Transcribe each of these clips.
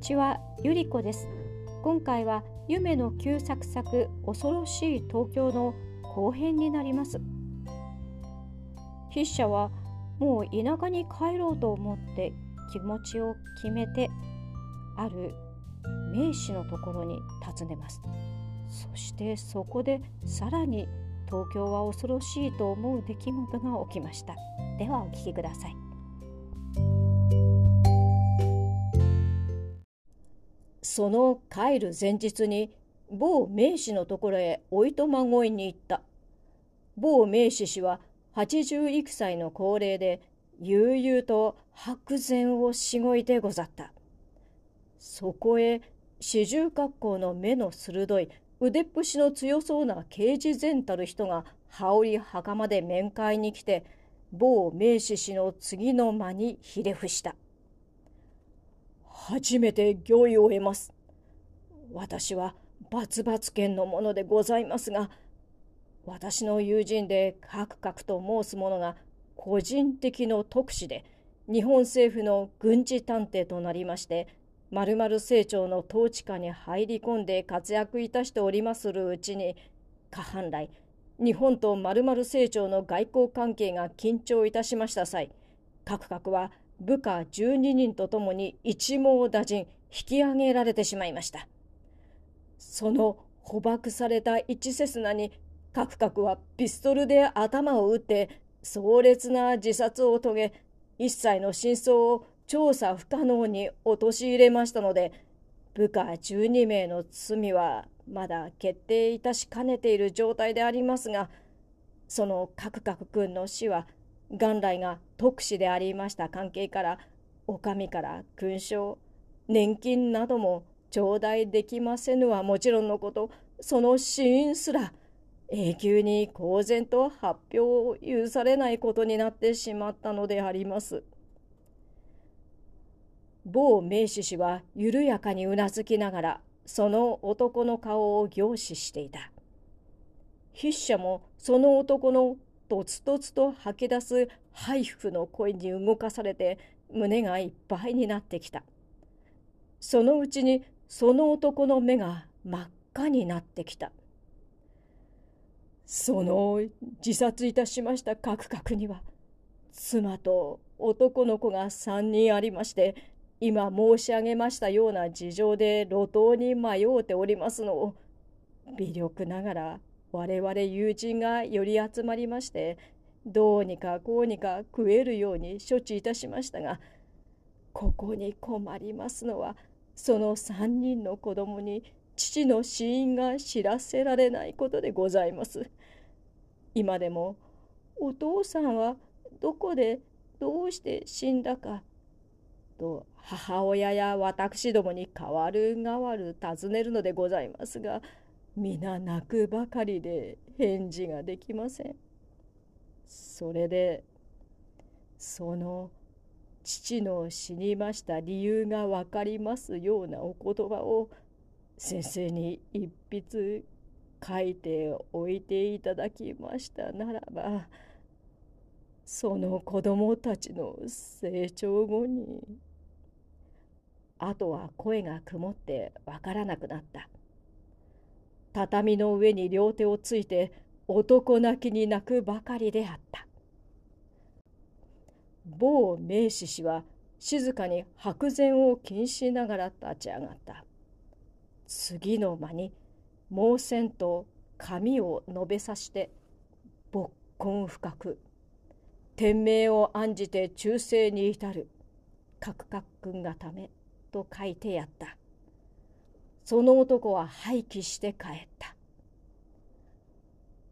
ちはゆりこです。今回は夢の旧作作恐ろしい東京の後編になります。筆者はもう田舎に帰ろうと思って気持ちを決めてある名士のところに訪ねます。そしてそこでさらに東京は恐ろしいと思う出来事が起きました。ではお聞きください。その帰る前日に某名士のところへおいとまごいに行った。某名士氏は八十幾歳の高齢で悠々と白然をしごいてござった。そこへ四十格好の目の鋭い腕っぷしの強そうな刑事前たる人が羽織袴で面会に来て某名士氏の次の間にひれ伏した。初めて御意を得ます。私はバツバツ県のものでございますが、私の友人でカクカクと申す者が個人的の特使で、日本政府の軍事探偵となりまして、〇〇政庁の統治下に入り込んで活躍いたしておりまするうちに、過半来、日本と〇〇政庁の外交関係が緊張いたしました際、カクカクは部下12人とともに一網打尽引き上げられてしまいました。その捕獲された一セスナにカクカクはピストルで頭を打って壮烈な自殺を遂げ一切の真相を調査不可能に陥れましたので部下12名の罪はまだ決定いたしかねている状態でありますがそのカクカク君の死は元来が特使でありました関係からお上から勲章年金なども頂戴できませぬはもちろんのことその死因すら永久に公然と発表を許されないことになってしまったのであります。某名士氏は緩やかにうなずきながらその男の顔を凝視していた。筆者もその男のとつとつと吐き出す肺腑の声に動かされて胸がいっぱいになってきた。そのうちにその男の目が真っ赤になってきた。その自殺いたしましたカクカクには妻と男の子が3人ありまして今申し上げましたような事情で路頭に迷うておりますのを微力ながら我々友人が寄り集まりましてどうにかこうにか食えるように処置いたしましたがここに困りますのはその3人の子供に父の死因が知らせられないことでございます。今でもお父さんはどこでどうして死んだかと母親や私どもに代わる代わる尋ねるのでございますが皆泣くばかりで返事ができません。それでその父の死にました理由が分かりますようなお言葉を先生に一筆書いておいていただきましたならばその子供たちの成長後にあとは声が曇ってわからなくなった。畳の上に両手をついて男泣きに泣くばかりであった。某名士氏は静かに白然を気にしながら立ち上がった。次の間に毛線と髪を述べさして勃根深く天命を案じて忠誠に至るカクカク君がためと書いてやった。その男は廃棄して帰った。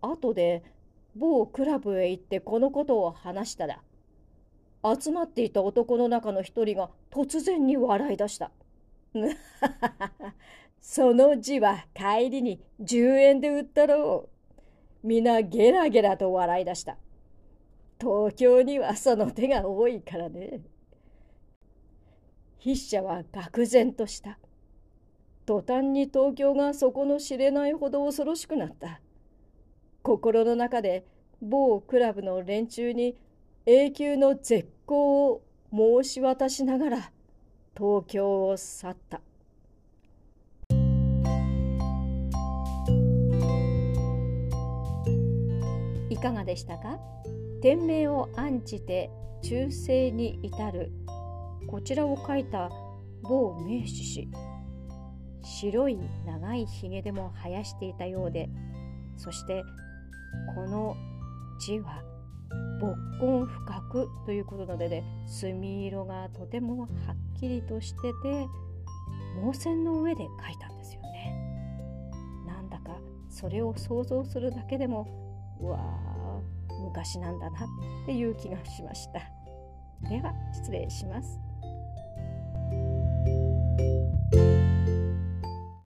後で某クラブへ行ってこのことを話したら集まっていた男の中の一人が突然に笑い出した。その字は帰りに10円で売ったろう。皆ゲラゲラと笑い出した。東京にはその手が多いからね。筆者は愕然とした。途端に東京が底の知れないほど恐ろしくなった。心の中で某クラブの連中に永久の絶好を申し渡しながら東京を去った。いかがでしたか？天命を案じて忠誠に至る。こちらを書いた某名士氏。白い長いひげでも生やしていたようでそしてこの字は勃根深くということなので、ね、墨色がとてもはっきりとしてて毛線の上で書いたんですよね。なんだかそれを想像するだけでもうわー昔なんだなっていう気がしました。では失礼します。